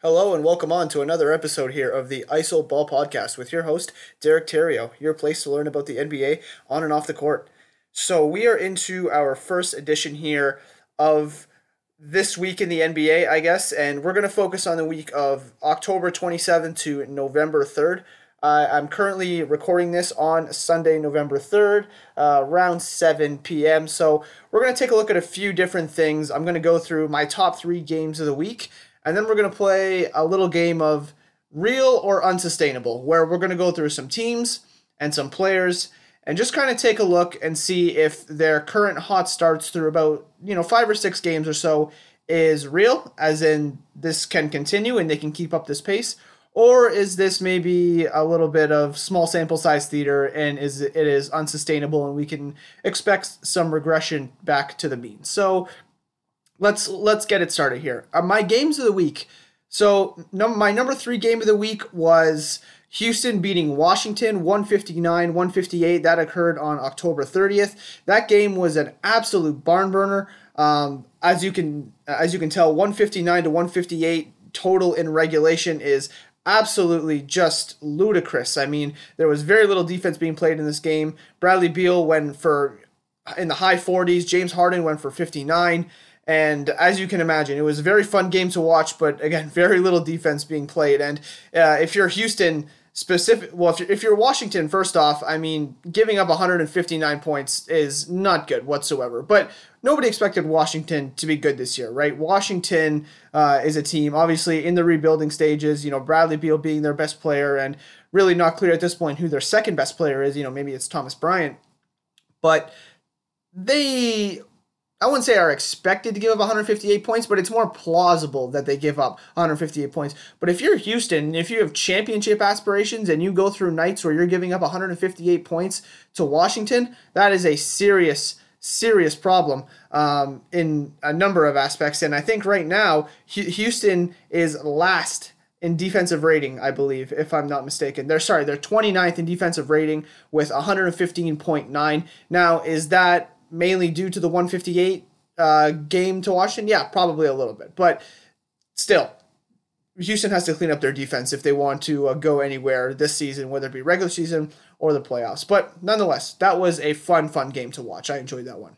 Hello and welcome on to another episode here of the ISO Ball Podcast with your host, Derek Terrio, your place to learn about the NBA on and off the court. So, we are into our first edition here of this week in the NBA, I guess, and we're going to focus on the week of October 27th to November 3rd. Uh, I'm currently recording this on Sunday, November 3rd, uh, around 7 p.m. So, we're going to take a look at a few different things. I'm going to go through my top three games of the week, and then we're going to play a little game of real or unsustainable, where we're going to go through some teams and some players and just kind of take a look and see if their current hot starts through about, you know, five or six games or so is real, as in this can continue and they can keep up this pace, or is this maybe a little bit of small sample size theater and is it is unsustainable and we can expect some regression back to the mean. So let's let's get it started here. Uh, my games of the week. So my number three game of the week was Houston beating Washington 159 158. That occurred on October 30th. That game was an absolute barn burner. Um, as you can as you can tell, 159 to 158 total in regulation is absolutely just ludicrous. I mean, there was very little defense being played in this game. Bradley Beal went for in the high 40s. James Harden went for 59. And as you can imagine, it was a very fun game to watch, but again, very little defense being played. And uh, if you're Houston, specific well if you're, if you're washington first off i mean giving up 159 points is not good whatsoever. But nobody expected washington to be good this year right? Washington uh, is a team obviously in the rebuilding stages you know bradley beal being their best player and really not clear at this point who their second best player is. You know maybe it's thomas bryant. But they I wouldn't say are expected to give up 158 points, but it's more plausible that they give up 158 points. But if you're Houston, if you have championship aspirations and you go through nights where you're giving up 158 points to Washington, that is a serious, serious problem um, in a number of aspects. And I think right now, Houston is last in defensive rating, I believe, if I'm not mistaken. They're sorry, they're 29th in defensive rating with 115.9. Now, is that mainly due to the 158 uh, game to Washington? Yeah, probably a little bit. But still, Houston has to clean up their defense if they want to uh, go anywhere this season, whether it be regular season or the playoffs. But nonetheless, that was a fun, fun game to watch. I enjoyed that one.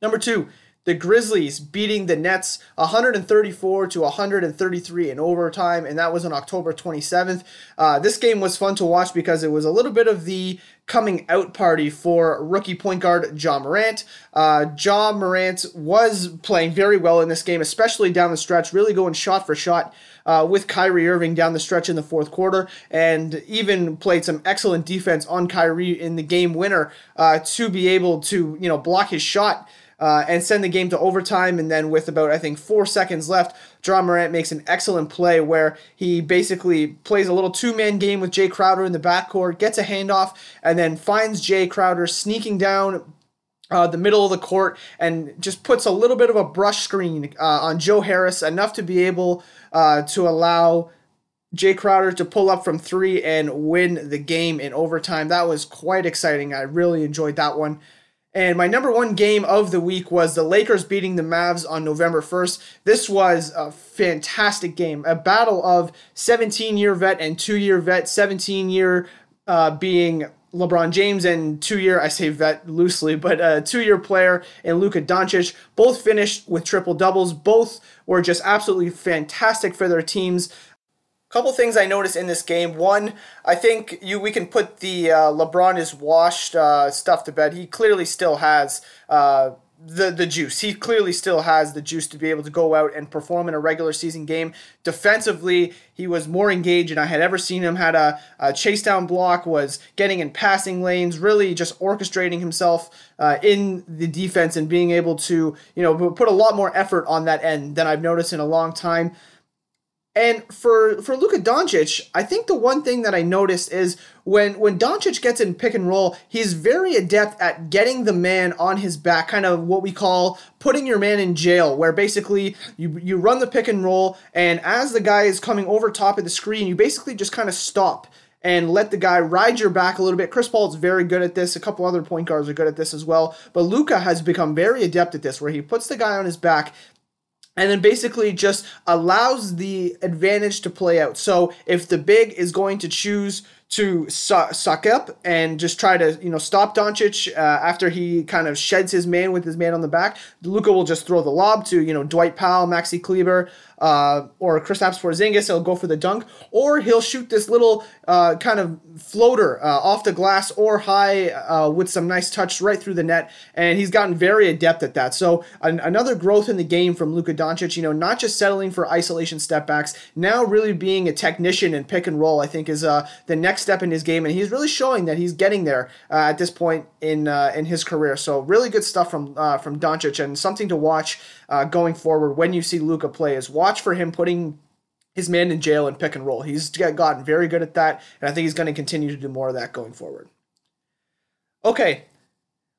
Number two, the Grizzlies beating the Nets 134 to 133 in overtime, and that was on October 27th. Uh, this game was fun to watch because it was a little bit of the coming out party for rookie point guard Ja Morant. Uh, Ja Morant was playing very well in this game, especially down the stretch, really going shot for shot. Uh, with Kyrie Irving down the stretch in the fourth quarter, and even played some excellent defense on Kyrie in the game winner uh, to be able to you know block his shot uh, and send the game to overtime. And then with about I think four seconds left, Ja Morant makes an excellent play where he basically plays a little two man game with Jae Crowder in the backcourt, gets a handoff, and then finds Jae Crowder sneaking down uh, the middle of the court and just puts a little bit of a brush screen uh, on Joe Harris, enough to be able uh, to allow Jae Crowder to pull up from three and win the game in overtime. That was quite exciting. I really enjoyed that one. And my number one game of the week was the Lakers beating the Mavs on November 1st. This was a fantastic game, a battle of 17 year vet and two year vet, 17 year uh, being LeBron James and two year, I say vet loosely, but a two year player and Luka Doncic. Both finished with triple doubles. Both were just absolutely fantastic for their teams couple things I noticed in this game. One, I think you we can put the uh, LeBron is washed uh, stuff to bed. He clearly still has uh, the the juice. He clearly still has the juice to be able to go out and perform in a regular season game. Defensively, he was more engaged than I had ever seen him. Had a, a chase down block, was getting in passing lanes, really just orchestrating himself uh, in the defense and being able to you know put a lot more effort on that end than I've noticed in a long time. And for for Luka Doncic, I think the one thing that I noticed is when when Doncic gets in pick and roll, he's very adept at getting the man on his back, kind of what we call putting your man in jail, where basically you you run the pick and roll, and as the guy is coming over top of the screen, you basically just kind of stop and let the guy ride your back a little bit. Chris Paul is very good at this. A couple other point guards are good at this as well. But Luka has become very adept at this, where he puts the guy on his back, and then basically just allows the advantage to play out. So if the big is going to choose to su- suck up and just try to you know stop Doncic uh, after he kind of sheds his man with his man on the back, Luka will just throw the lob to you know Dwight Powell, Maxi Kleber, uh, or Kristaps Porzingis. He'll go for the dunk, or he'll shoot this little uh, kind of floater uh, off the glass or high uh, with some nice touch right through the net. And he's gotten very adept at that. So an- another growth in the game from Luka Doncic. You know, not just settling for isolation step backs, now really being a technician in pick and roll. I think is uh, the next step in his game, and he's really showing that he's getting there uh, at this point in in his career. So really good stuff from from Doncic, and something to watch going forward when you see Luka play. Is watch watch for him putting his man in jail and pick and roll. He's gotten very good at that, and I think he's going to continue to do more of that going forward. Okay,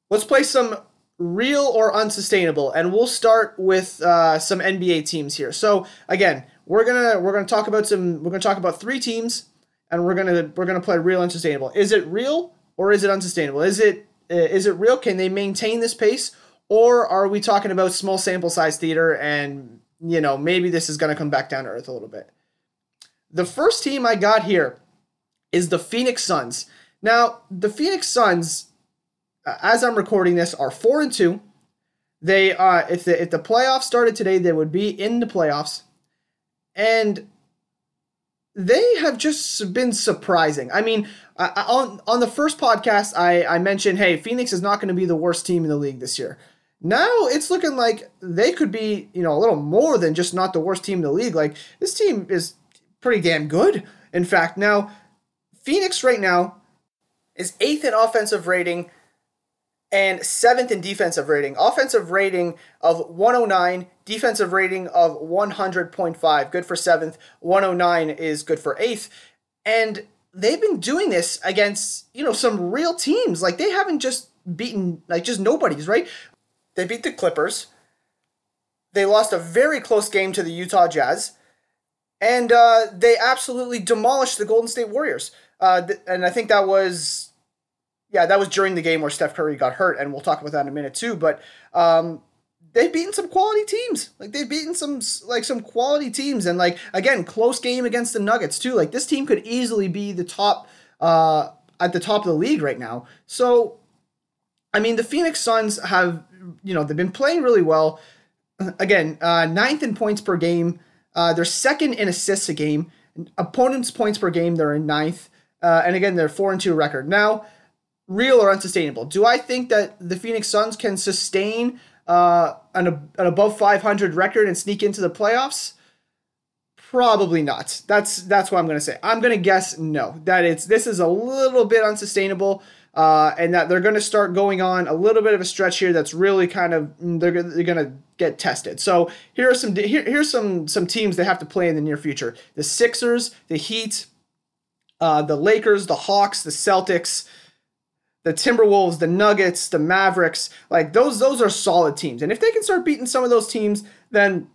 let's play some real or unsustainable, and we'll start with uh, some NBA teams here. So again, we're gonna we're gonna talk about some we're gonna talk about three teams, and we're gonna we're gonna play real unsustainable. Is it real or is it unsustainable? Is it uh, is it real? Can they maintain this pace? Or are we talking about small sample size theater and you know, maybe this is going to come back down to earth a little bit. The first team I got here is the Phoenix Suns. Now, the Phoenix Suns, as I'm recording this, are four and two. They uh, if the if the playoffs started today, they would be in the playoffs, and they have just been surprising. I mean, on on the first podcast, I I mentioned, hey, Phoenix is not going to be the worst team in the league this year. Now it's looking like they could be, you know, a little more than just not the worst team in the league. Like this team is pretty damn good. In fact, now Phoenix right now is eighth in offensive rating and seventh in defensive rating. Offensive rating of 109, defensive rating of 100.5. Good for seventh. 109 is good for eighth. And they've been doing this against, you know, some real teams. Like they haven't just beaten like just nobodies, right? They beat the Clippers. They lost a very close game to the Utah Jazz. And uh, they absolutely demolished the Golden State Warriors. Uh, th- and I think that was, yeah, that was during the game where Steph Curry got hurt. And we'll talk about that in a minute too. But um, they've beaten some quality teams. Like they've beaten some like some quality teams, and like again, close game against the Nuggets too. Like this team could easily be the top uh, at the top of the league right now. So, I mean, the Phoenix Suns have you know, they've been playing really well. Again, uh, ninth in points per game. Uh, they're second in assists a game. Opponents' points per game, they're in ninth. Uh, and again, they're four and two record. Now, real or unsustainable? Do I think that the Phoenix Suns can sustain uh, an, an above 500 record and sneak into the playoffs? Probably not. That's that's what I'm going to say. I'm going to guess no. That it's this is a little bit unsustainable uh, and that they're going to start going on a little bit of a stretch here that's really kind of mm, they're, they're going to get tested. So here are some here, here's some some teams they have to play in the near future: the Sixers, the Heat, uh, the Lakers, the Hawks, the Celtics. The Timberwolves, the Nuggets, the Mavericks, like those, those are solid teams. And if they can start beating some of those teams, then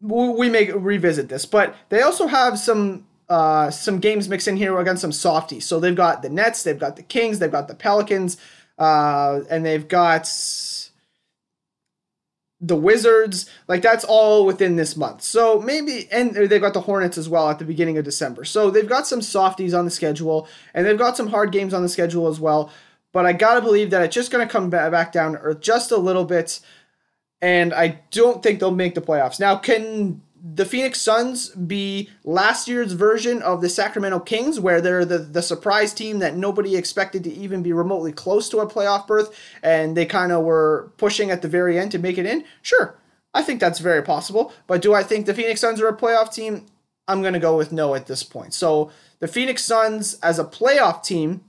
we may revisit this. But they also have some uh, some games mixed in here against some softies. So they've got the Nets, they've got the Kings, they've got the Pelicans, uh, and they've got the Wizards. Like that's all within this month. So maybe, and they've got the Hornets as well at the beginning of December. So they've got some softies on the schedule, and they've got some hard games on the schedule as well. But I gotta believe that it's just gonna come back down to earth just a little bit, and I don't think they'll make the playoffs. Now, can the Phoenix Suns be last year's version of the Sacramento Kings, where they're the, the surprise team that nobody expected to even be remotely close to a playoff berth, and they kind of were pushing at the very end to make it in? Sure, I think that's very possible. But do I think the Phoenix Suns are a playoff team? I'm going to go with no at this point. So the Phoenix Suns as a playoff team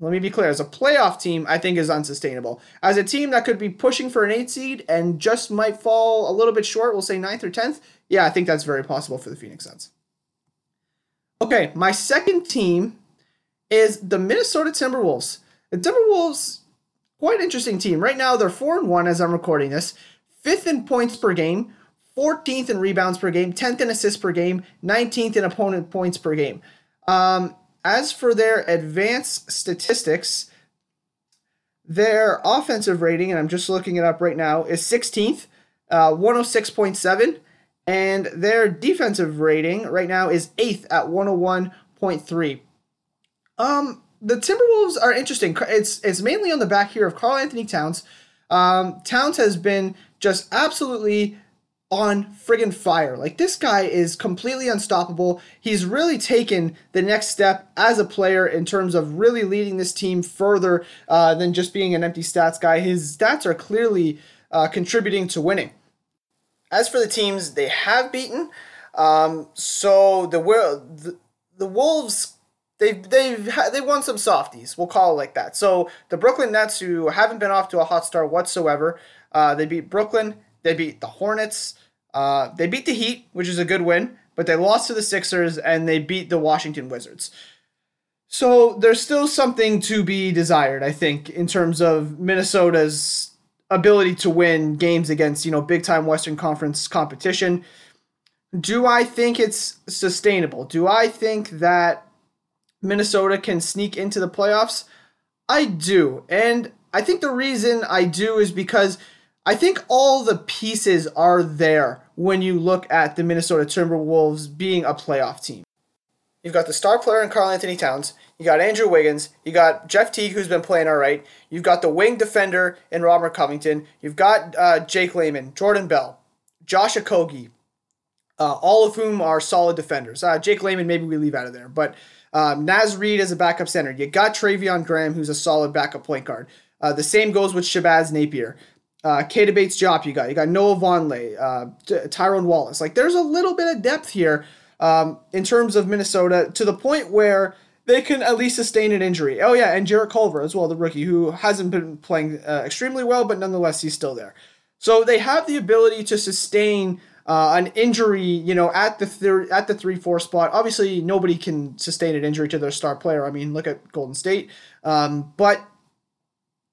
let me be clear, as a playoff team, I think is unsustainable. As a team that could be pushing for an eight seed and just might fall a little bit short, we'll say ninth or tenth, yeah, I think that's very possible for the Phoenix Suns. Okay, my second team is the Minnesota Timberwolves. The Timberwolves, quite interesting team. Right now, they're 4 and 1 as I'm recording this, fifth in points per game, 14th in rebounds per game, 10th in assists per game, 19th in opponent points per game. Um, as for their advanced statistics, their offensive rating, and I'm just looking it up right now, is 16th. uh, 106.7. And their defensive rating right now is eighth at 101.3. Um, the Timberwolves are interesting. It's it's mainly on the back here of Karl-Anthony Towns. Um, Towns has been just absolutely on friggin' fire. Like this guy is completely unstoppable. He's really taken the next step as a player in terms of really leading this team further uh, than just being an empty stats guy. His stats are clearly uh, contributing to winning. As for the teams they have beaten, um, so the, the the Wolves they've they've they won some softies. We'll call it like that. So the Brooklyn Nets, who haven't been off to a hot start whatsoever, uh, they beat Brooklyn. They beat the Hornets. Uh, they beat the Heat, which is a good win, but they lost to the Sixers and they beat the Washington Wizards. So there's still something to be desired, I think, in terms of Minnesota's ability to win games against, you know, big time Western Conference competition. Do I think it's sustainable? Do I think that Minnesota can sneak into the playoffs? I do. And I think the reason I do is because I think all the pieces are there when you look at the Minnesota Timberwolves being a playoff team. You've got the star player in Karl-Anthony Towns. You got Andrew Wiggins. You got Jeff Teague, who's been playing all right. You've got the wing defender in Robert Covington. You've got uh, Jake Layman, Jordan Bell, Josh Okogie, uh, all of whom are solid defenders. Uh, Jake Layman, maybe we leave out of there, but um, Naz Reid as a backup center. You got Treveon Graham, who's a solid backup point guard. Uh, the same goes with Shabazz Napier uh, Keita Bates-Diop you got. You got Noah Vonleh, uh, Tyrone Wallace. Like there's a little bit of depth here um, in terms of Minnesota to the point where they can at least sustain an injury. Oh yeah, and Jarrett Culver as well, the rookie who hasn't been playing uh, extremely well, but nonetheless he's still there. So they have the ability to sustain uh, an injury, you know, at the thir- at the three four spot. Obviously, nobody can sustain an injury to their star player. I mean, look at Golden State. Um, but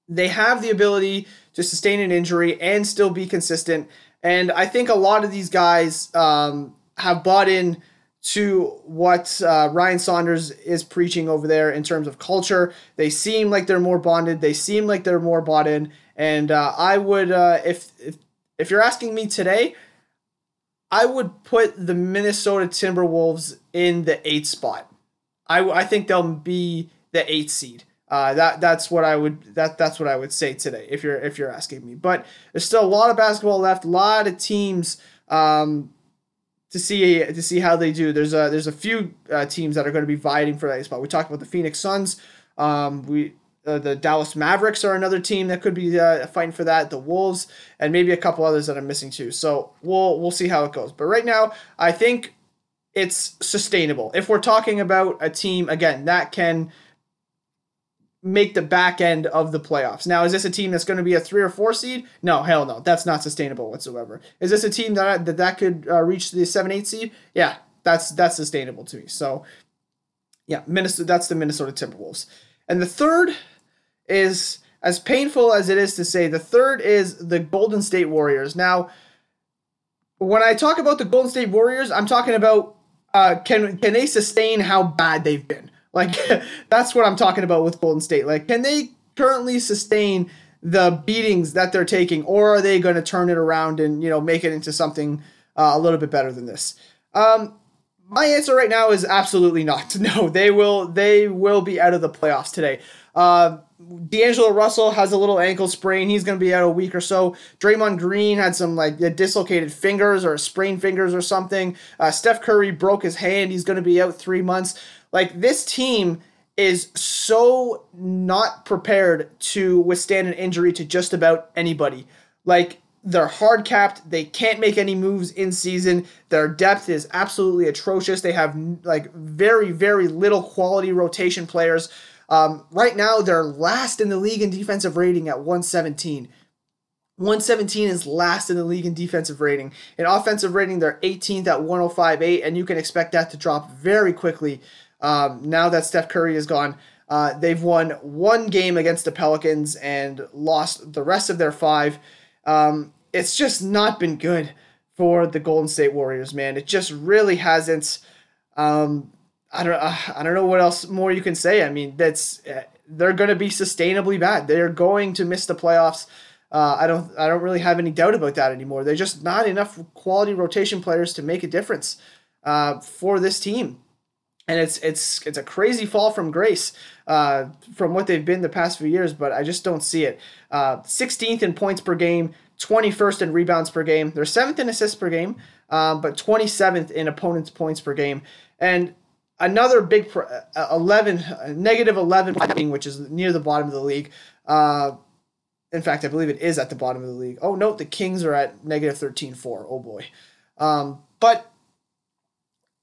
they have the ability to sustain an injury and still be consistent. And I think a lot of these guys um, have bought in to what uh, Ryan Saunders is preaching over there in terms of culture. They seem like they're more bonded. They seem like they're more bought in. And uh, I would, uh, if, if if you're asking me today, I would put the Minnesota Timberwolves in the eighth spot. I, I think they'll be the eighth seed. Uh, that that's what I would that that's what I would say today if you're if you're asking me. But there's still a lot of basketball left, a lot of teams um, to see to see how they do. There's a there's a few uh, teams that are going to be vying for that spot. We talked about the Phoenix Suns. Um, we uh, the Dallas Mavericks are another team that could be uh, fighting for that. The Wolves and maybe a couple others that I'm missing too. So we'll we'll see how it goes. But right now, I think it's sustainable. If we're talking about a team again that can make the back end of the playoffs. Now, is this a team that's going to be a three or four seed? No, hell no. That's not sustainable whatsoever. Is this a team that that, that could uh, reach the seven eight seed? Yeah, that's that's sustainable to me. So, yeah, Minnesota. That's the Minnesota Timberwolves. And the third is as painful as it is to say. The third is the Golden State Warriors. Now, when I talk about the Golden State Warriors, I'm talking about uh, can can they sustain how bad they've been? Like that's what I'm talking about with Golden State. Like, can they currently sustain the beatings that they're taking, or are they going to turn it around and you know make it into something uh, a little bit better than this? Um, my answer right now is absolutely not. No, they will they will be out of the playoffs today. Uh, D'Angelo Russell has a little ankle sprain. He's going to be out a week or so. Draymond Green had some like dislocated fingers or sprained fingers or something. Uh, Steph Curry broke his hand. He's going to be out three months. Like this team is so not prepared to withstand an injury to just about anybody. Like they're hard capped. They can't make any moves in season. Their depth is absolutely atrocious. They have like very, very little quality rotation players. Um, right now, they're last in the league in defensive rating at 117. 117 is last in the league in defensive rating. In offensive rating, they're 18th at 105.8, and you can expect that to drop very quickly um, now that Steph Curry is gone, uh, they've won one game against the Pelicans and lost the rest of their five. Um, it's just not been good for the Golden State Warriors, man. It just really hasn't. Um, I don't. Uh, I don't know what else more you can say. I mean, that's uh, they're going to be sustainably bad. They're going to miss the playoffs. Uh, I don't I don't really have any doubt about that anymore. They're just not enough quality rotation players to make a difference uh, for this team, and it's it's it's a crazy fall from grace uh, from what they've been the past few years. But I just don't see it. Uh, 16th in points per game, 21st in rebounds per game. They're seventh in assists per game, um, but 27th in opponents' points per game, and another big pro- uh, 11 uh, negative 11 which is near the bottom of the league uh, in fact i believe it is at the bottom of the league oh no the kings are at negative 13 4 oh boy um, but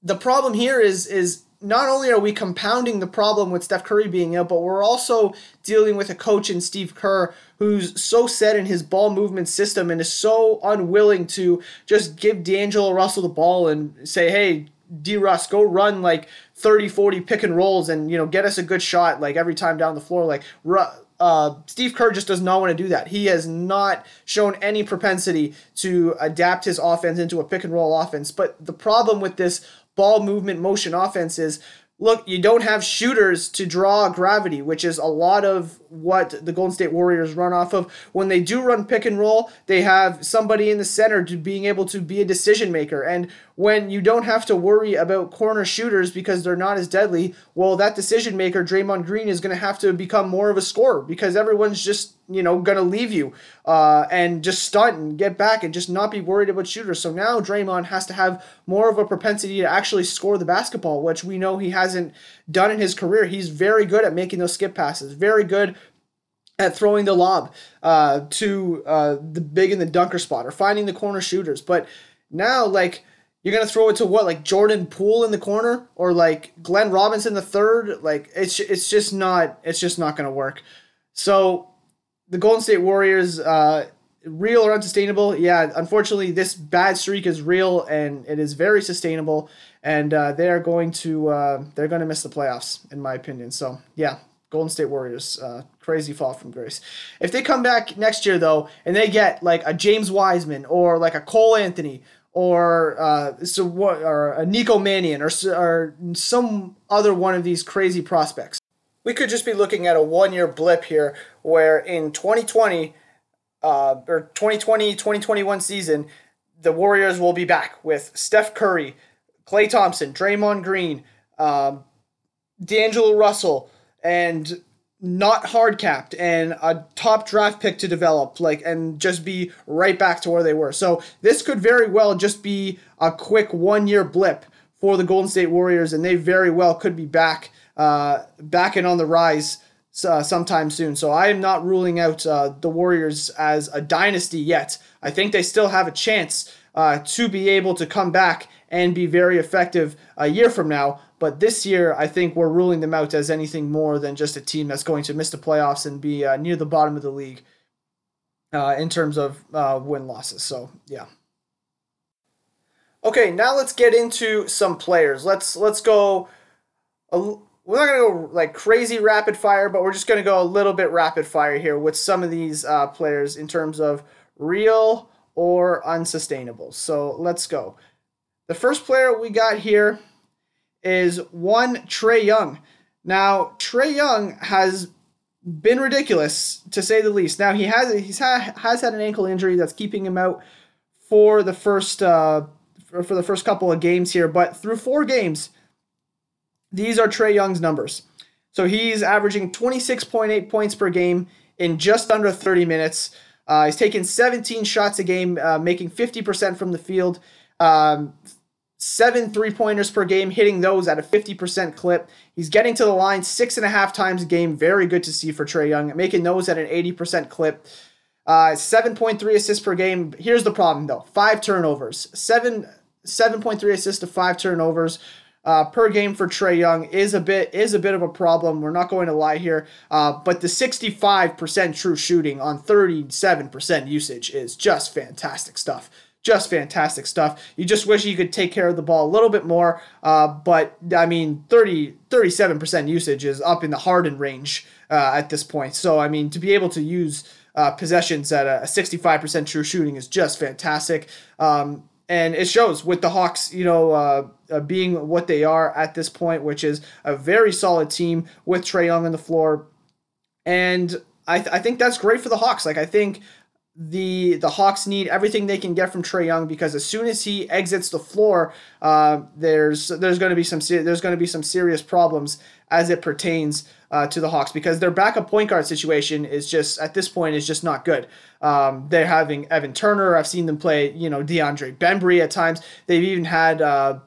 the problem here is is not only are we compounding the problem with Steph Curry being out, but we're also dealing with a coach in Steve Kerr who's so set in his ball movement system and is so unwilling to just give D'Angelo Russell the ball and say, hey, D Russ, go run like 30, 40 pick and rolls and, you know, get us a good shot like every time down the floor. Like, uh, Steve Kerr just does not want to do that. He has not shown any propensity to adapt his offense into a pick and roll offense. But the problem with this ball movement motion offenses, look, you don't have shooters to draw gravity, which is a lot of what the Golden State Warriors run off of. When they do run pick and roll, they have somebody in the center to being able to be a decision maker. And when you don't have to worry about corner shooters because they're not as deadly, well, that decision maker, Draymond Green, is going to have to become more of a scorer because everyone's just, you know, going to leave you uh, and just stunt and get back and just not be worried about shooters. So now Draymond has to have more of a propensity to actually score the basketball, which we know he hasn't done in his career. He's very good at making those skip passes, very good at throwing the lob uh, to uh, the big in the dunker spot or finding the corner shooters. But now, like, you're gonna throw it to what, like Jordan Poole in the corner or like Glenn Robinson the third? Like, it's it's just not it's just not gonna work. So, the Golden State Warriors, uh, real or unsustainable? Yeah, unfortunately, this bad streak is real and it is very sustainable, and uh, they are going to uh, they're going to miss the playoffs, in my opinion. So, yeah, Golden State Warriors, uh, crazy fall from grace. If they come back next year though, and they get like a James Wiseman or like a Cole Anthony or uh, so what, or a Nico Mannion or or some other one of these crazy prospects, we could just be looking at a one-year blip here, where in 2020 uh, or 2020 2021 season, the Warriors will be back with Steph Curry, Klay Thompson, Draymond Green, um, D'Angelo Russell and not hard capped and a top draft pick to develop like and just be right back to where they were. So this could very well just be a quick one year blip for the Golden State Warriors and they very well could be back uh, back and on the rise uh, sometime soon. So I am not ruling out uh, the Warriors as a dynasty yet. I think they still have a chance uh, to be able to come back and be very effective a year from now. But this year, I think we're ruling them out as anything more than just a team that's going to miss the playoffs and be uh, near the bottom of the league uh, in terms of uh, win losses. So yeah. Okay, now let's get into some players. Let's let's go. A, we're not gonna go like crazy rapid fire, but we're just gonna go a little bit rapid fire here with some of these uh, players in terms of real or unsustainable. So let's go. The first player we got here is one Trae Young. Now, Trae Young has been ridiculous to say the least. Now he has he's ha- has had an ankle injury that's keeping him out for the first uh, for, for the first couple of games here, but through four games, these are Trae Young's numbers. So he's averaging 26.8 points per game in just under 30 minutes. Uh, he's taking 17 shots a game, uh, making 50% from the field. Um, seven three pointers per game, hitting those at a 50% clip. He's getting to the line six and a half times a game. Very good to see for Trae Young, making those at an 80% clip. Uh, 7.3 assists per game. Here's the problem though: five turnovers, seven 7.3 assists to five turnovers. Uh, per game for Trae Young is a bit is a bit of a problem. We're not going to lie here, uh, but the 65% true shooting on 37% usage is just fantastic stuff just fantastic stuff. You just wish you could take care of the ball a little bit more. Uh, but I mean, 30, 37% usage is up in the Harden range uh, at this point. So, I mean, to be able to use uh, possessions at a 65% true shooting is just fantastic. Um, and it shows with the Hawks, you know, uh, being what they are at this point, which is a very solid team with Trae Young on the floor. And I, th- I think that's great for the Hawks. Like, I think the the Hawks need everything they can get from Trae Young because as soon as he exits the floor, uh, there's there's going to be some there's going to be some serious problems as it pertains uh, to the Hawks because their backup point guard situation is just at this point is just not good. Um, they're having Evan Turner. I've seen them play, you know, DeAndre Bembry at times. They've even had uh,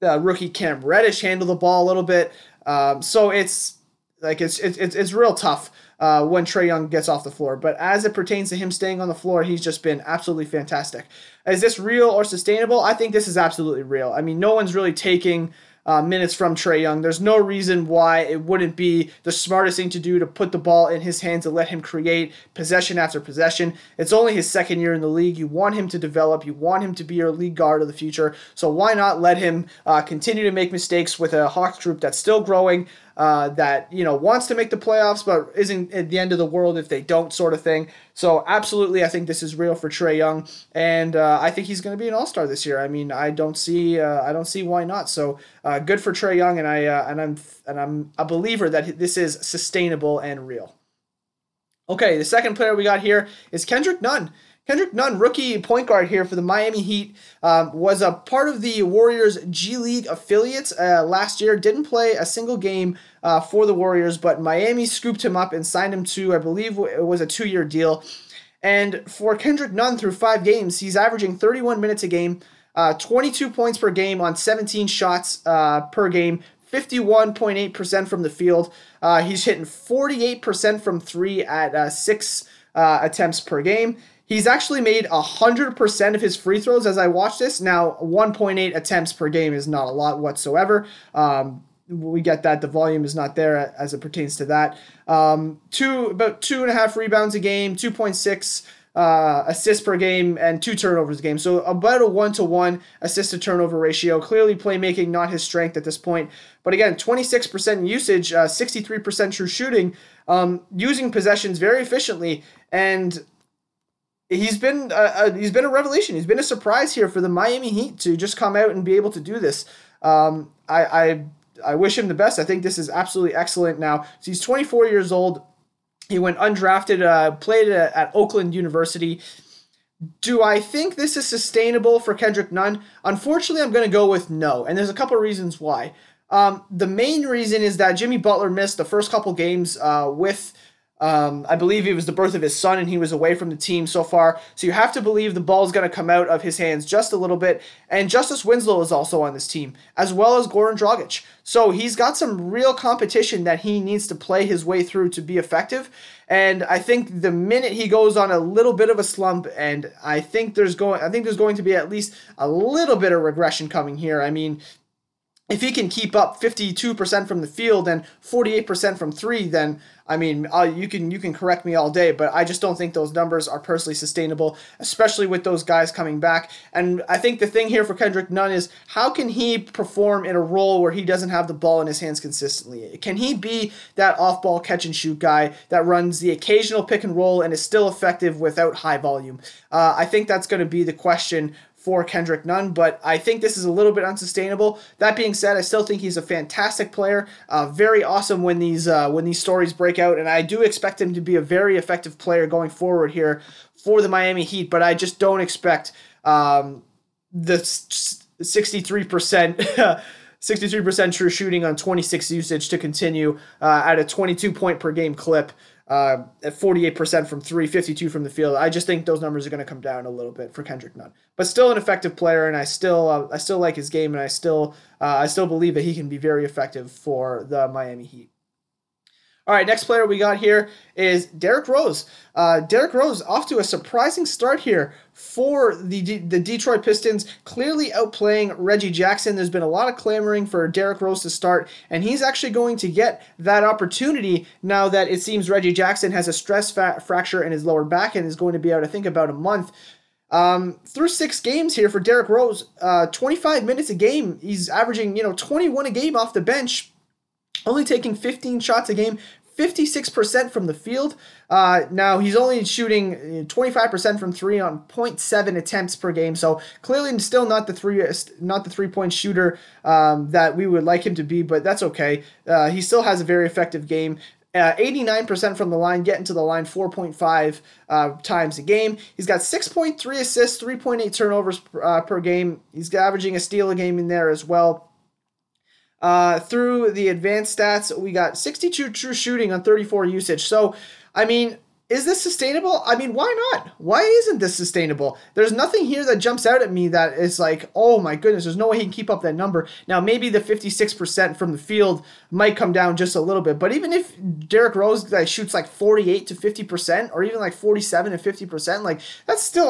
rookie Cam Reddish handle the ball a little bit. Um, so it's like it's it's it's real tough uh, when Trae Young gets off the floor. But as it pertains to him staying on the floor, he's just been absolutely fantastic. Is this real or sustainable? I think this is absolutely real. I mean, no one's really taking uh, minutes from Trae Young. There's no reason why it wouldn't be the smartest thing to do to put the ball in his hands and let him create possession after possession. It's only his second year in the league. You want him to develop. You want him to be your league guard of the future. So why not let him uh, continue to make mistakes with a Hawks group that's still growing? Uh, that you know wants to make the playoffs, but isn't at the end of the world if they don't, sort of thing. So absolutely, I think this is real for Trae Young, and uh, I think he's going to be an All Star this year. I mean, I don't see uh, I don't see why not. So uh, good for Trae Young, and I uh, and I'm and I'm a believer that this is sustainable and real. Okay, the second player we got here is Kendrick Nunn. Kendrick Nunn, rookie point guard here for the Miami Heat, um, was a part of the Warriors G League affiliates uh, last year. Didn't play a single game uh, for the Warriors, but Miami scooped him up and signed him to, I believe it was a two year deal. And for Kendrick Nunn, through five games, he's averaging 31 minutes a game, uh, 22 points per game on 17 shots uh, per game, 51.8% from the field. Uh, he's hitting 48% from three at uh, six uh, attempts per game. He's actually made 100% of his free throws as I watch this. Now, 1.8 attempts per game is not a lot whatsoever. Um, we get that the volume is not there as it pertains to that. Um, two about two and a half rebounds a game, 2.6 uh, assists per game, and two turnovers a game. So about a one to one assist to turnover ratio. Clearly, playmaking not his strength at this point. But again, 26% usage, uh, 63% true shooting, um, using possessions very efficiently, and he's been a, he's been a revelation. He's been a surprise here for the Miami Heat to just come out and be able to do this. Um, I, I I wish him the best. I think this is absolutely excellent. Now so he's 24 years old. He went undrafted, uh, played at, at Oakland University. Do I think this is sustainable for Kendrick Nunn? Unfortunately, I'm going to go with no, and there's a couple reasons why. Um, the main reason is that Jimmy Butler missed the first couple games uh, with um, I believe it was the birth of his son, and he was away from the team so far. So you have to believe the ball's going to come out of his hands just a little bit. And Justice Winslow is also on this team, as well as Goran Dragic. So he's got some real competition that he needs to play his way through to be effective. And I think the minute he goes on a little bit of a slump, and I think there's going, I think there's going to be at least a little bit of regression coming here. I mean, if he can keep up 52% from the field and 48% from three, then I mean, uh, you can you can correct me all day, but I just don't think those numbers are personally sustainable, especially with those guys coming back. And I think the thing here for Kendrick Nunn is how can he perform in a role where he doesn't have the ball in his hands consistently? Can he be that off-ball catch and shoot guy that runs the occasional pick and roll and is still effective without high volume? Uh, I think that's going to be the question for Kendrick Nunn, but I think this is a little bit unsustainable. That being said, I still think he's a fantastic player. Uh, very awesome when these uh, when these stories break out, and I do expect him to be a very effective player going forward here for the Miami Heat. But I just don't expect um, the sixty three percent. 63% true shooting on 26 usage to continue uh, at a 22 point per game clip uh, at 48% from three, 52 from the field. I just think those numbers are going to come down a little bit for Kendrick Nunn, but still an effective player, and I still uh, I still like his game, and I still uh, I still believe that he can be very effective for the Miami Heat. All right, next player we got here is Derrick Rose. Uh, Derrick Rose off to a surprising start here for the D- the Detroit Pistons, clearly outplaying Reggie Jackson. There's been a lot of clamoring for Derrick Rose to start, and he's actually going to get that opportunity now that it seems Reggie Jackson has a stress fa- fracture in his lower back and is going to be out, I think, about a month. Um, through six games here for Derrick Rose, uh, 25 minutes a game. He's averaging, you know, 21 a game off the bench only taking 15 shots a game, 56% from the field. Uh, now he's only shooting 25% from three on 0.7 attempts per game, so clearly still not the three not the three point shooter um, that we would like him to be, but that's okay. Uh, he still has a very effective game. Uh, 89% from the line, getting to the line 4.5 uh, times a game. He's got 6.3 assists, 3.8 turnovers uh, per game. He's averaging a steal a game in there as well. Uh, through the advanced stats, we got 62 true shooting on 34 usage. So, I mean, is this sustainable? I mean, why not? Why isn't this sustainable? There's nothing here that jumps out at me that is like, oh my goodness, there's no way he can keep up that number. Now, maybe the 56% from the field might come down just a little bit, but even if Derrick Rose like, shoots like 48 to 50%, or even like 47 to 50%, like that's still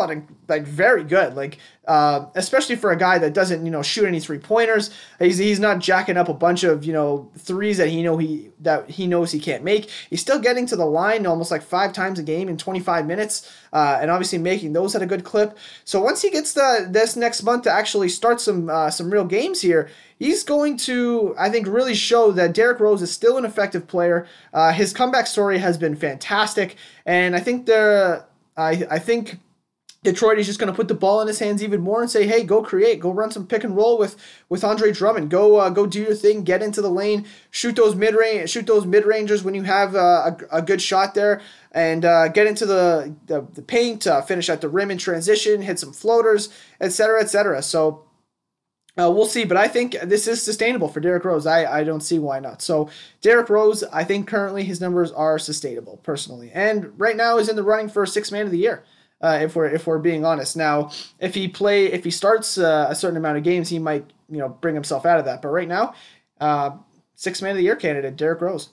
like very good. Like uh, especially for a guy that doesn't, you know, shoot any three pointers. He's, he's not jacking up a bunch of, you know, threes that he know he that he knows he can't make. He's still getting to the line almost like five times a game in 25 minutes, uh, and obviously making those at a good clip. So once he gets the this next month to actually start some uh, some real games here, he's going to, I think, really show that Derrick Rose is still an effective player. Uh, his comeback story has been fantastic, and I think the I I think Detroit is just going to put the ball in his hands even more and say, "Hey, go create, go run some pick and roll with with Andre Drummond. Go uh, go do your thing, get into the lane, shoot those mid range, shoot those mid rangers when you have uh, a, a good shot there, and uh, get into the the, the paint, uh, finish at the rim in transition, hit some floaters, etc., etc." So. Uh, we'll see, but I think this is sustainable for Derrick Rose. I, I don't see why not. So, Derrick Rose, I think currently his numbers are sustainable, personally. And right now is in the running for six man of the year. Uh, if we're if we're being honest. Now, if he play if he starts uh, a certain amount of games, he might you know bring himself out of that. But right now, uh, six man of the year candidate Derrick Rose.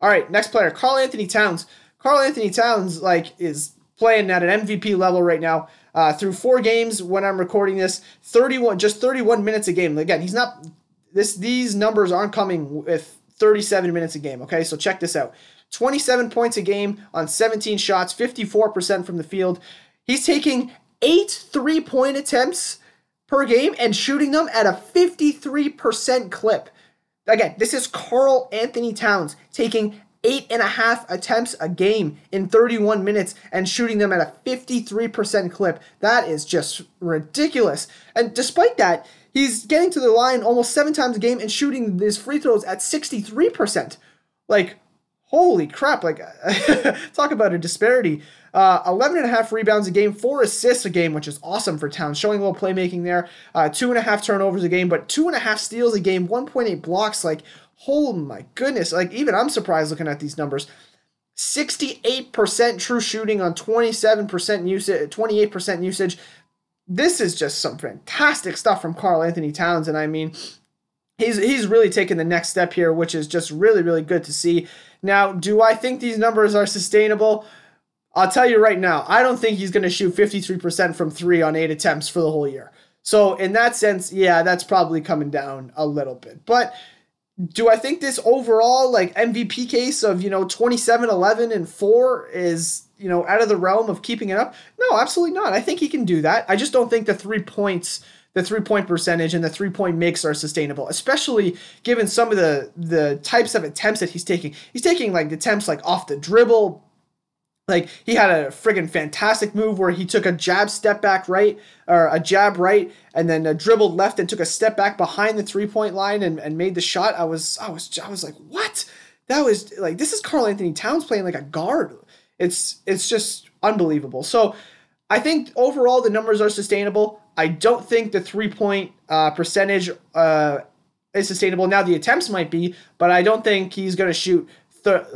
All right, next player, Karl-Anthony Towns. Karl-Anthony Towns like is playing at an MVP level right now. Uh, through four games when I'm recording this, 31 just 31 minutes a game. Again, he's not this these numbers aren't coming with 37 minutes a game. Okay, so check this out. 27 points a game on 17 shots, 54% from the field. He's taking eight three point attempts per game and shooting them at a 53% clip. Again, this is Karl-Anthony Towns taking eight and a half attempts a game in 31 minutes and shooting them at a 53% clip. That is just ridiculous. And despite that, he's getting to the line almost seven times a game and shooting his free throws at 63%. Like, holy crap like talk about a disparity uh, 11 and a half rebounds a game four assists a game which is awesome for towns showing a little playmaking there uh, two and a half turnovers a game but two and a half steals a game 1.8 blocks like oh my goodness like even i'm surprised looking at these numbers 68% true shooting on 27% usage 28% usage this is just some fantastic stuff from Karl-Anthony Towns and i mean he's he's really taken the next step here, which is just really really good to see. Now, do I think these numbers are sustainable? I'll tell you right now, I don't think he's going to shoot 53% from 3 on 8 attempts for the whole year. So, in that sense, yeah, that's probably coming down a little bit. But do I think this overall like MVP case of, you know, 27 11 and 4 is, you know, out of the realm of keeping it up? No, absolutely not. I think he can do that. I just don't think the 3 points the three point percentage and the three point makes are sustainable, especially given some of the the types of attempts that he's taking. He's taking like attempts like off the dribble. Like he had a friggin' fantastic move where he took a jab step back right or a jab right and then dribbled left and took a step back behind the three point line and, and made the shot. I was I was I was like, what? That was like this is Karl-Anthony Towns playing like a guard. It's it's just unbelievable. So I think overall the numbers are sustainable. I don't think the three point uh, percentage uh, is sustainable. Now the attempts might be, but I don't think he's going to shoot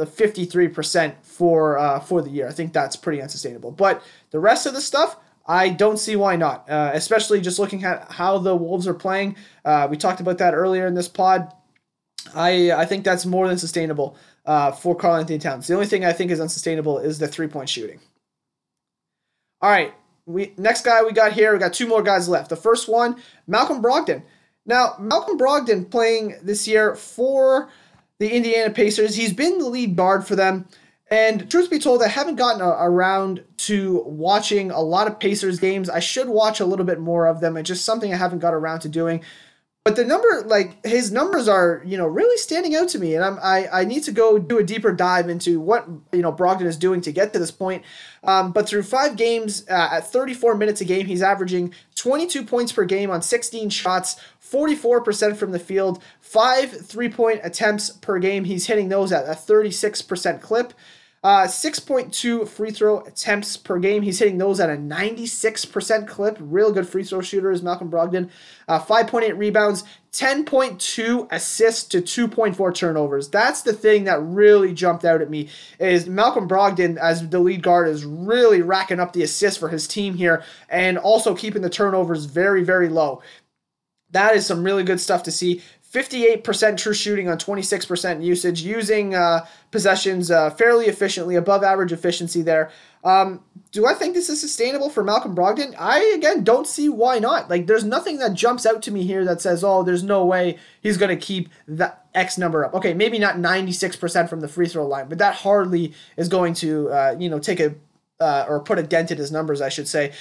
fifty three percent for uh, for the year. I think that's pretty unsustainable. But the rest of the stuff, I don't see why not. Uh, especially just looking at how the Wolves are playing. Uh, we talked about that earlier in this pod. I I think that's more than sustainable uh, for Karl-Anthony Towns. The only thing I think is unsustainable is the three point shooting. All right, we next guy we got here, we got two more guys left. The first one, Malcolm Brogdon. Now, Malcolm Brogdon playing this year for the Indiana Pacers. He's been the lead guard for them. And truth be told, I haven't gotten a, around to watching a lot of Pacers games. I should watch a little bit more of them. It's just something I haven't got around to doing. But the number like his numbers are you know really standing out to me and i'm i, I need to go do a deeper dive into what you know brogdon is doing to get to this point. Um, but through five games uh, at 34 minutes a game he's averaging 22 points per game on 16 shots 44% from the field five three-point attempts per game. He's hitting those at a 36% clip uh, 6.2 free throw attempts per game. He's hitting those at a 96% clip. Real good free throw shooter is Malcolm Brogdon. Uh, 5.8 rebounds, 10.2 assists to 2.4 turnovers. That's the thing that really jumped out at me is Malcolm Brogdon as the lead guard is really racking up the assists for his team here and also keeping the turnovers very very low. That is some really good stuff to see. 58% true shooting on 26% usage, using uh, possessions uh, fairly efficiently, above average efficiency there. Um, do I think this is sustainable for Malcolm Brogdon? I, again, don't see why not. Like, there's nothing that jumps out to me here that says, oh, there's no way he's going to keep that X number up. Okay, maybe not 96% from the free throw line, but that hardly is going to, uh, you know, take a, uh, or put a dent in his numbers, I should say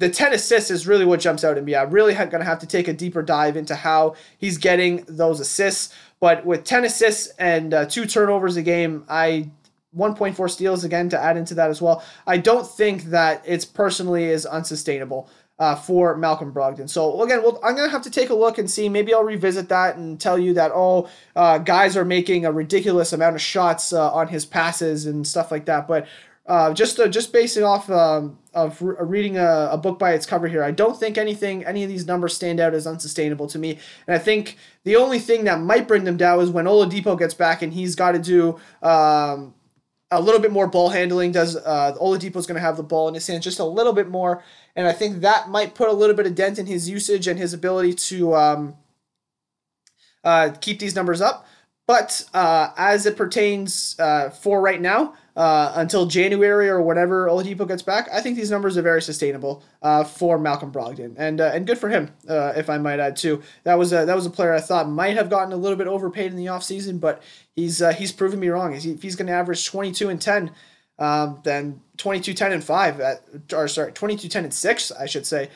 the 10 assists is really what jumps out at me. I'm really going to have to take a deeper dive into how he's getting those assists. But with 10 assists and uh, two turnovers a game, I 1.4 steals again to add into that as well. I don't think that it's personally is unsustainable. Uh, for Malcolm Brogdon. So again, well, I'm gonna have to take a look and see. Maybe I'll revisit that and tell you that oh, uh, guys are making a ridiculous amount of shots uh, on his passes and stuff like that. But uh, just uh, just basing off um, of re- reading a, a, book by its cover here, I don't think anything any of these numbers stand out as unsustainable to me. And I think the only thing that might bring them down is when Oladipo gets back and he's got to do um, a little bit more ball handling. Does uh, Oladipo's going to have the ball in his hands just a little bit more, and I think that might put a little bit of dent in his usage and his ability to um, uh, keep these numbers up. But uh, as it pertains uh, for right now, uh, until January or whenever Oladipo gets back, I think these numbers are very sustainable uh, for Malcolm Brogdon, and uh, and good for him, uh, if I might add too. That was a that was a player I thought might have gotten a little bit overpaid in the offseason, but he's uh, he's proven me wrong. If he's going to average twenty two and ten, um, then 22 10 and 5 at, or sorry 22 10 and 6 i should say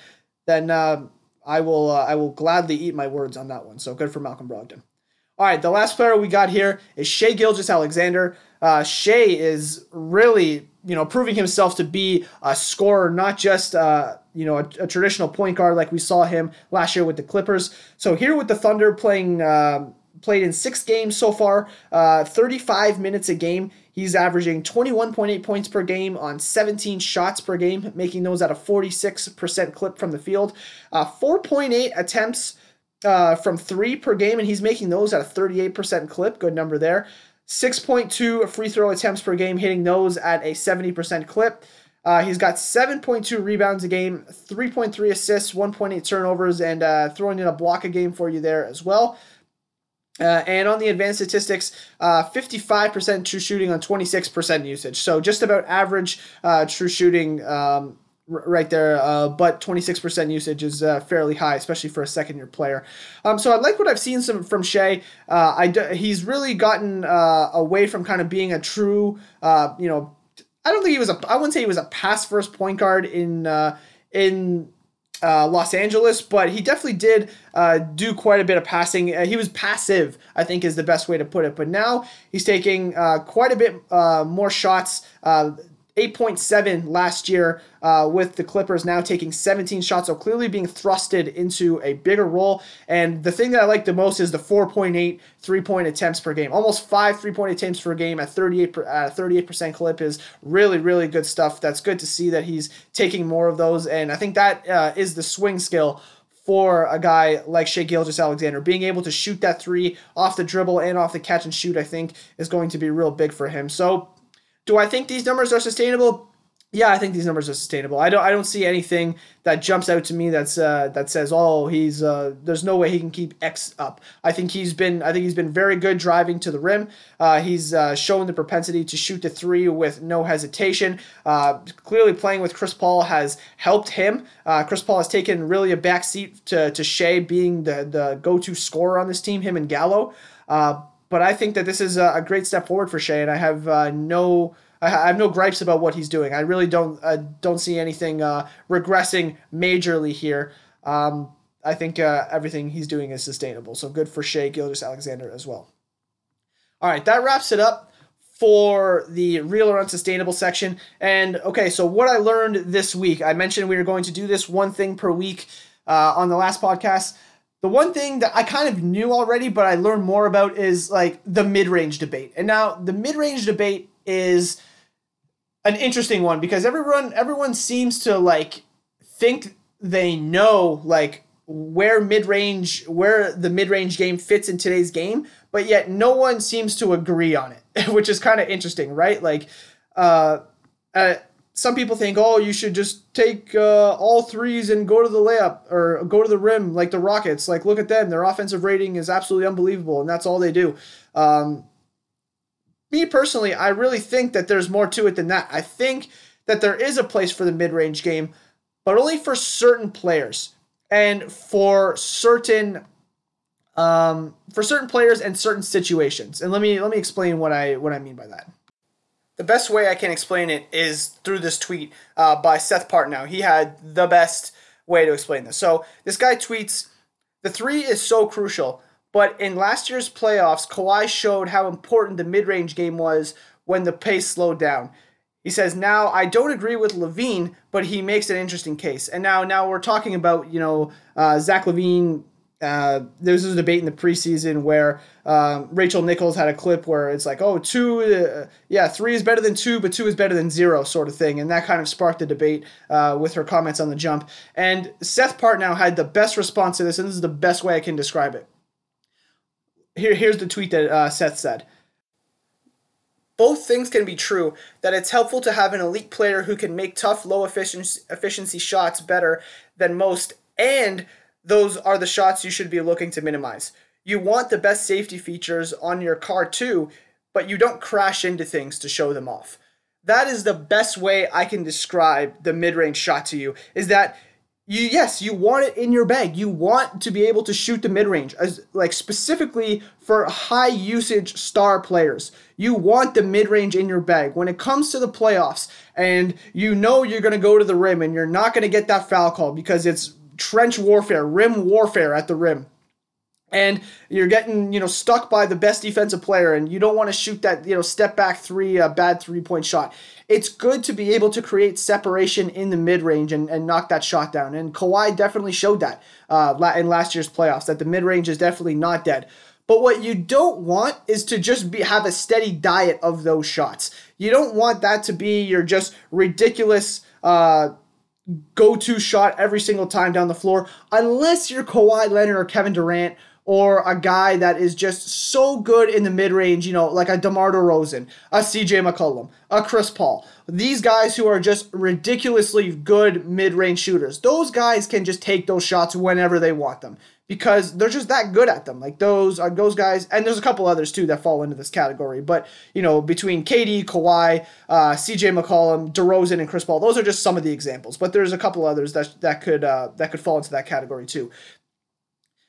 then um, i will i will gladly eat my words on that one so good for malcolm brogdon all right the last player we got here is shai gilgeous-alexander uh, Shai is really, you know, proving himself to be a scorer, not just, uh, you know, a, a, traditional point guard like we saw him last year with the Clippers. So here with the Thunder playing, uh, played in six games so far, uh, 35 minutes a game. He's averaging 21.8 points per game on 17 shots per game, making those at a 46% clip from the field. Uh, 4.8 attempts uh, from three per game, and he's making those at a 38% clip. Good number there. 6.2 free throw attempts per game, hitting those at a 70% clip. Uh, he's got 7.2 rebounds a game, 3.3 assists, 1.8 turnovers, and uh, throwing in a block a game for you there as well. Uh, and on the advanced statistics, 55% uh, true shooting on 26% usage. So just about average uh, true shooting um, right there. Uh, but 26% usage is uh, fairly high, especially for a second year player. Um, so I like what I've seen some from Shai. Uh, I d- he's really gotten uh, away from kind of being a true, uh, you know, I don't think he was a. I wouldn't say he was a pass first point guard in uh, in uh, Los Angeles, but he definitely did uh, do quite a bit of passing. Uh, he was passive, I think, is the best way to put it. But now he's taking quite a bit more shots. 8.7 last year uh, with the Clippers now taking 17 shots, so clearly being thrusted into a bigger role. And the thing that I like the most is the 4.8 three point attempts per game. Almost five three point attempts per game at 38 uh, 38% clip is really, really good stuff. That's good to see that he's taking more of those. And I think that uh, is the swing skill for a guy like Shai Gilgeous-Alexander. Being able to shoot that three off the dribble and off the catch and shoot, I think, is going to be real big for him. So do I think these numbers are sustainable? Yeah, I think these numbers are sustainable. I don't I don't see anything that jumps out to me that's uh, that says oh he's uh, there's no way he can keep X up. I think he's been I think he's been very good driving to the rim. Uh, he's uh, shown the propensity to shoot the three with no hesitation. Uh, clearly, playing with Chris Paul has helped him. Uh, Chris Paul has taken really a backseat to to Shai being the the go to scorer on this team. Him and Gallo. But I think that this is a, great step forward for Shai, and I have uh, no. I have no gripes about what he's doing. I really don't uh, don't see anything uh, regressing majorly here. Um, I think uh, everything he's doing is sustainable. So good for Shai Gilgeous-Alexander as well. All right, that wraps it up for the real or unsustainable section. And okay, so what I learned this week, I mentioned we were going to do this one thing per week uh, on the last podcast. The one thing that I kind of knew already, but I learned more about is like the mid range debate. And now the mid range debate is an interesting one because everyone everyone seems to like think they know like where mid-range where the mid-range game fits in today's game but yet no one seems to agree on it which is kind of interesting right like uh, uh, some people think oh you should just take uh, all threes and go to the layup or go to the rim like the rockets like look at them their offensive rating is absolutely unbelievable and that's all they do um, me personally i really think that there's more to it than that i think that there is a place for the mid-range game but only for certain players and for certain um, for certain players and certain situations. And let me let me explain what I what I mean by that. The best way I can explain it is through this tweet uh, by Seth Partnow. He had the best way to explain this. So this guy tweets, "The three is so crucial, but in last year's playoffs, Kawhi showed how important the mid-range game was when the pace slowed down. He says, now I don't agree with LaVine, but he makes an interesting case. And now, now we're talking about, you know, uh, Zach LaVine. Uh, there was a debate in the preseason where um, Rachel Nichols had a clip where it's like, oh, two, uh, yeah, three is better than two, but two is better than zero, sort of thing. And that kind of sparked the debate uh, with her comments on the jump. And Seth Partnow had the best response to this, and this is the best way I can describe it. Here, here's the tweet that uh, Seth said both things can be true that it's helpful to have an elite player who can make tough low efficiency efficiency shots better than most and those are the shots you should be looking to minimize. You want the best safety features on your car too but you don't crash into things to show them off. That is the best way i can describe the mid-range shot to you is that you yes you want it in your bag. You want to be able to shoot the mid-range as like specifically for high usage star players. You want the mid-range in your bag. When it comes to the playoffs and you know you're going to go to the rim and you're not going to get that foul call because it's trench warfare rim warfare at the rim and you're getting you know stuck by the best defensive player and you don't want to shoot that you know step back three uh, bad three point shot it's good to be able to create separation in the mid range and, and knock that shot down. And Kawhi definitely showed that uh, in last year's playoffs, that the mid range is definitely not dead. But what you don't want is to just be have a steady diet of those shots. You don't want that to be your just ridiculous uh, go-to shot every single time down the floor, unless you're Kawhi Leonard or Kevin Durant or a guy that is just so good in the mid range, you know, like a DeMar DeRozan, a CJ McCollum, a Chris Paul. These guys who are just ridiculously good mid range shooters, those guys can just take those shots whenever they want them because they're just that good at them. Like those are those guys, and there's a couple others too that fall into this category. But you know, between KD, Kawhi, uh, C.J. McCollum, DeRozan, and Chris Paul, those are just some of the examples. But there's a couple others that that could uh, that could fall into that category too.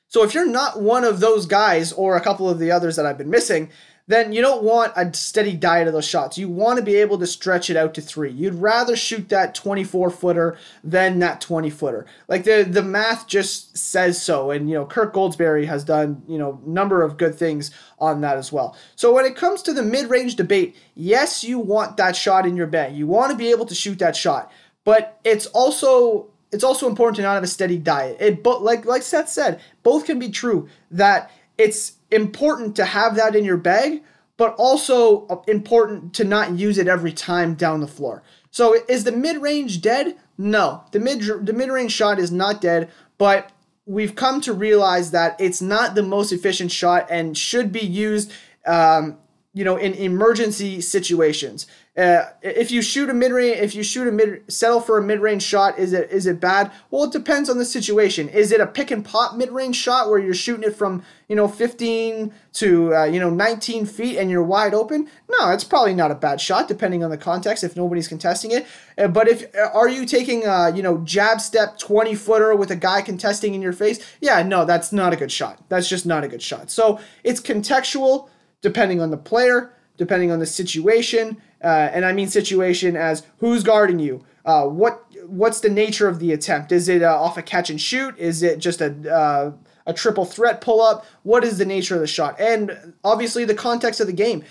So if you're not one of those guys or a couple of the others that I've been missing, then you don't want a steady diet of those shots. You want to be able to stretch it out to three. You'd rather shoot that 24 footer than that 20 footer. Like the the math just says so. And you know, Kirk Goldsberry has done, you know, number of good things on that as well. So when it comes to the mid-range debate, yes, you want that shot in your bag. You want to be able to shoot that shot. But it's also it's also important to not have a steady diet. It but like like Seth said, both can be true that it's important to have that in your bag, but also uh, important to not use it every time down the floor. So is the mid-range dead? No. The mid the mid-range shot is not dead, but we've come to realize that it's not the most efficient shot and should be used um, you know, in emergency situations. Uh, if you shoot a mid range, if you shoot a mid, settle for a mid range shot, is it is it bad? Well, it depends on the situation. Is it a pick and pop mid range shot where you're shooting it from you know 15 to uh, you know 19 feet and you're wide open? No, it's probably not a bad shot depending on the context if nobody's contesting it. Uh, but if uh, are you taking a you know jab step 20 footer with a guy contesting in your face? Yeah, no, that's not a good shot. That's just not a good shot. So it's contextual depending on the player, depending on the situation, uh, and I mean situation as who's guarding you, uh, what what's the nature of the attempt? Is it uh, off a catch and shoot? Is it just a uh, a triple threat pull up? What is the nature of the shot? And obviously the context of the game.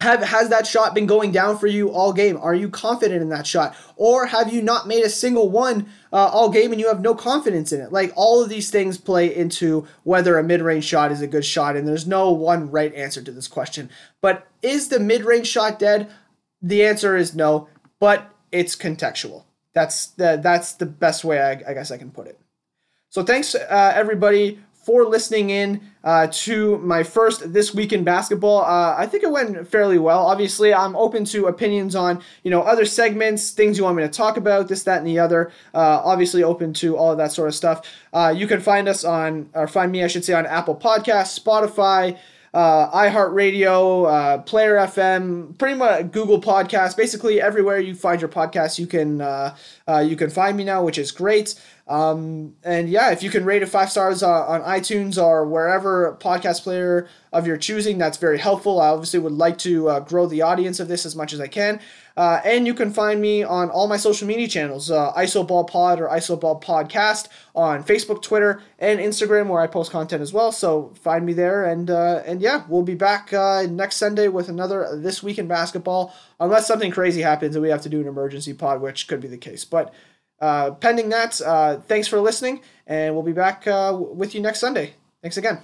Have, has that shot been going down for you all game? Are you confident in that shot? Or have you not made a single one uh, all game and you have no confidence in it? Like all of these things play into whether a mid range shot is a good shot, and there's no one right answer to this question. But is the mid range shot dead? The answer is no, but it's contextual. That's the, that's the best way I, I guess I can put it. So thanks uh, everybody for listening in uh, to my first this week in basketball. Uh, I think it went fairly well. Obviously, I'm open to opinions on you know other segments, things you want me to talk about, this, that, and the other. Uh, obviously, open to all of that sort of stuff. Uh, you can find us on, or find me, I should say, on Apple Podcasts, Spotify. Uh, iHeartRadio, uh, Player FM, pretty much Google Podcasts, basically everywhere you find your podcast, you can uh, uh, you can find me now, which is great. Um, and yeah, if you can rate it five stars uh, on iTunes or wherever podcast player of your choosing, that's very helpful. I obviously would like to uh, grow the audience of this as much as I can. Uh, and you can find me on all my social media channels, uh, Isoball Pod or Isoball Podcast on Facebook, Twitter, and Instagram, where I post content as well. So find me there, and uh, and yeah, we'll be back uh, next Sunday with another this week in basketball, unless something crazy happens and we have to do an emergency pod, which could be the case. But uh, pending that, uh, thanks for listening, and we'll be back with you next Sunday. Thanks again.